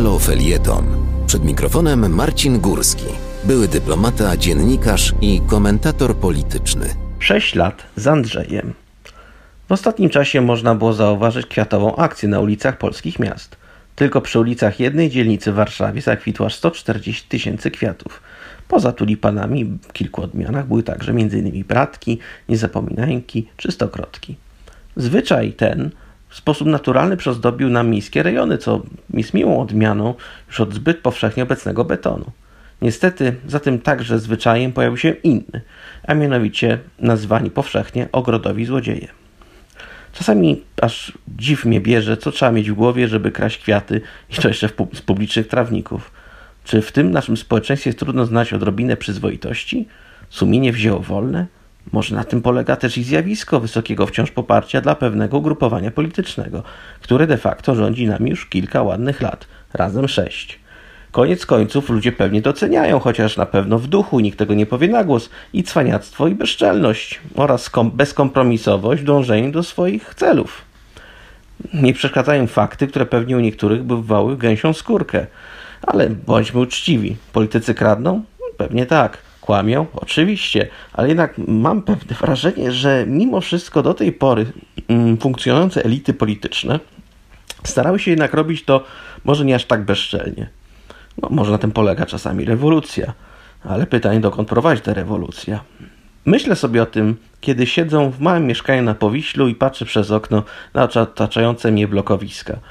Halo Felieton. Przed mikrofonem Marcin Górski, były dyplomata, dziennikarz i komentator polityczny. Sześć lat z Andrzejem. W ostatnim czasie można było zauważyć kwiatową akcję na ulicach polskich miast. Tylko przy ulicach jednej dzielnicy w Warszawie zakwitło aż 140 tysięcy kwiatów. Poza tulipanami w kilku odmianach były także m.in. bratki, niezapominańki czy stokrotki. Zwyczaj ten w sposób naturalny przyozdobił nam miejskie rejony, co jest miłą odmianą już od zbyt powszechnie obecnego betonu. Niestety za tym także zwyczajem pojawił się inny, a mianowicie nazwani powszechnie ogrodowi złodzieje. Czasami aż dziw mnie bierze, co trzeba mieć w głowie, żeby kraść kwiaty i to jeszcze z publicznych trawników. Czy w tym naszym społeczeństwie jest trudno znać odrobinę przyzwoitości? Sumienie wzięło wolne? Może na tym polega też i zjawisko wysokiego wciąż poparcia dla pewnego ugrupowania politycznego, które de facto rządzi nami już kilka ładnych lat, razem sześć. Koniec końców ludzie pewnie doceniają, chociaż na pewno w duchu, nikt tego nie powie na głos, i cwaniactwo i bezczelność oraz bezkompromisowość w dążeniu do swoich celów. Nie przeszkadzają fakty, które pewnie u niektórych bywały gęsią skórkę. Ale bądźmy uczciwi. Politycy kradną? Pewnie tak. Kłamią? Oczywiście, ale jednak mam pewne wrażenie, że mimo wszystko do tej pory mm, funkcjonujące elity polityczne starały się jednak robić to może nie aż tak bezczelnie. No, może na tym polega czasami rewolucja, ale pytanie, dokąd prowadzi ta rewolucja? Myślę sobie o tym, kiedy siedzę w małym mieszkaniu na Powiślu i patrzę przez okno na otaczające mnie blokowiska –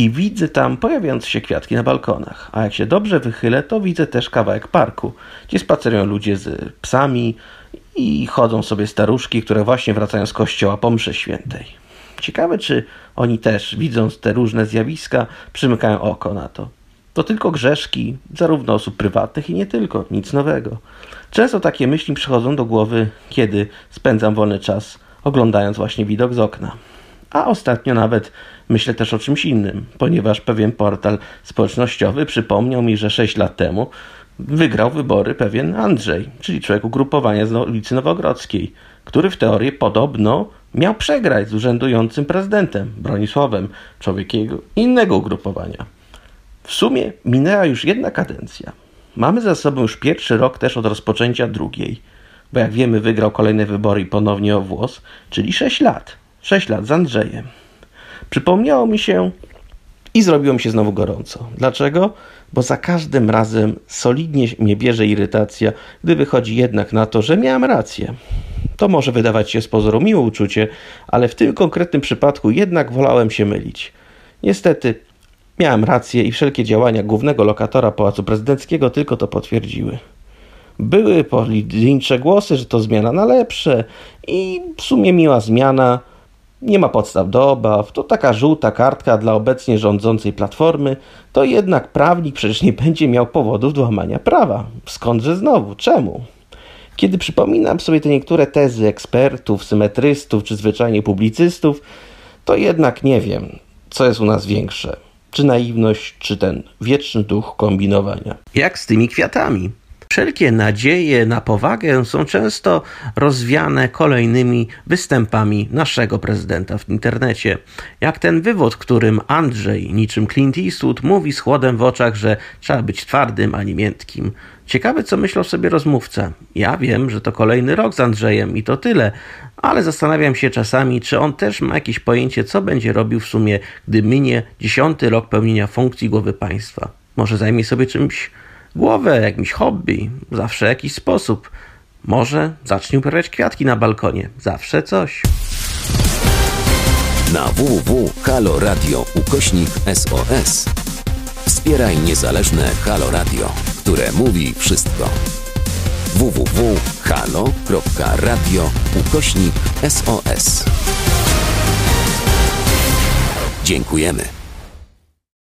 i widzę tam pojawiające się kwiatki na balkonach. A jak się dobrze wychylę, to widzę też kawałek parku, gdzie spacerują ludzie z psami i chodzą sobie staruszki, które właśnie wracają z kościoła po mszy świętej. Ciekawe, czy oni też, widząc te różne zjawiska, przymykają oko na to. To tylko grzeszki, zarówno osób prywatnych i nie tylko, nic nowego. Często takie myśli przychodzą do głowy, kiedy spędzam wolny czas, oglądając właśnie widok z okna. A ostatnio nawet myślę też o czymś innym, ponieważ pewien portal społecznościowy przypomniał mi, że 6 lat temu wygrał wybory pewien Andrzej, czyli człowiek ugrupowania z ulicy Nowogrodzkiej, który w teorii podobno miał przegrać z urzędującym prezydentem Bronisławem, człowiekiem innego ugrupowania. W sumie minęła już jedna kadencja. Mamy za sobą już pierwszy rok też od rozpoczęcia drugiej, bo jak wiemy wygrał kolejne wybory i ponownie o włos, czyli 6 lat. 6 lat z Andrzejem. Przypomniało mi się i zrobiło mi się znowu gorąco. Dlaczego? Bo za każdym razem solidnie mnie bierze irytacja, gdy wychodzi jednak na to, że miałem rację. To może wydawać się z pozoru miłe uczucie, ale w tym konkretnym przypadku jednak wolałem się mylić. Niestety, miałem rację i wszelkie działania głównego lokatora Pałacu Prezydenckiego tylko to potwierdziły. Były pojedyncze głosy, że to zmiana na lepsze i w sumie miła zmiana – nie ma podstaw do obaw, to taka żółta kartka dla obecnie rządzącej platformy, to jednak prawnik przecież nie będzie miał powodów do łamania prawa. Skądże znowu? Czemu? Kiedy przypominam sobie te niektóre tezy ekspertów, symetrystów czy zwyczajnie publicystów, to jednak nie wiem, co jest u nas większe. Czy naiwność, czy ten wieczny duch kombinowania. Jak z tymi kwiatami? Wszelkie nadzieje na powagę są często rozwiane kolejnymi występami naszego prezydenta w internecie. Jak ten wywód, którym Andrzej, niczym Clint Eastwood, mówi z chłodem w oczach, że trzeba być twardym, a nie miętkim. Ciekawe, co myślał sobie rozmówca. Ja wiem, że to kolejny rok z Andrzejem i to tyle, ale zastanawiam się czasami, czy on też ma jakieś pojęcie, co będzie robił w sumie, gdy minie dziesiąty rok pełnienia funkcji głowy państwa. Może zajmie sobie czymś głowę, jakimś hobby, zawsze jakiś sposób. Może zacznie uprawiać kwiatki na balkonie, zawsze coś. Na www.haloradio ukośnik SOS wspieraj niezależne Halo Radio, które mówi wszystko. www.halo.radio ukośnik SOS Dziękujemy.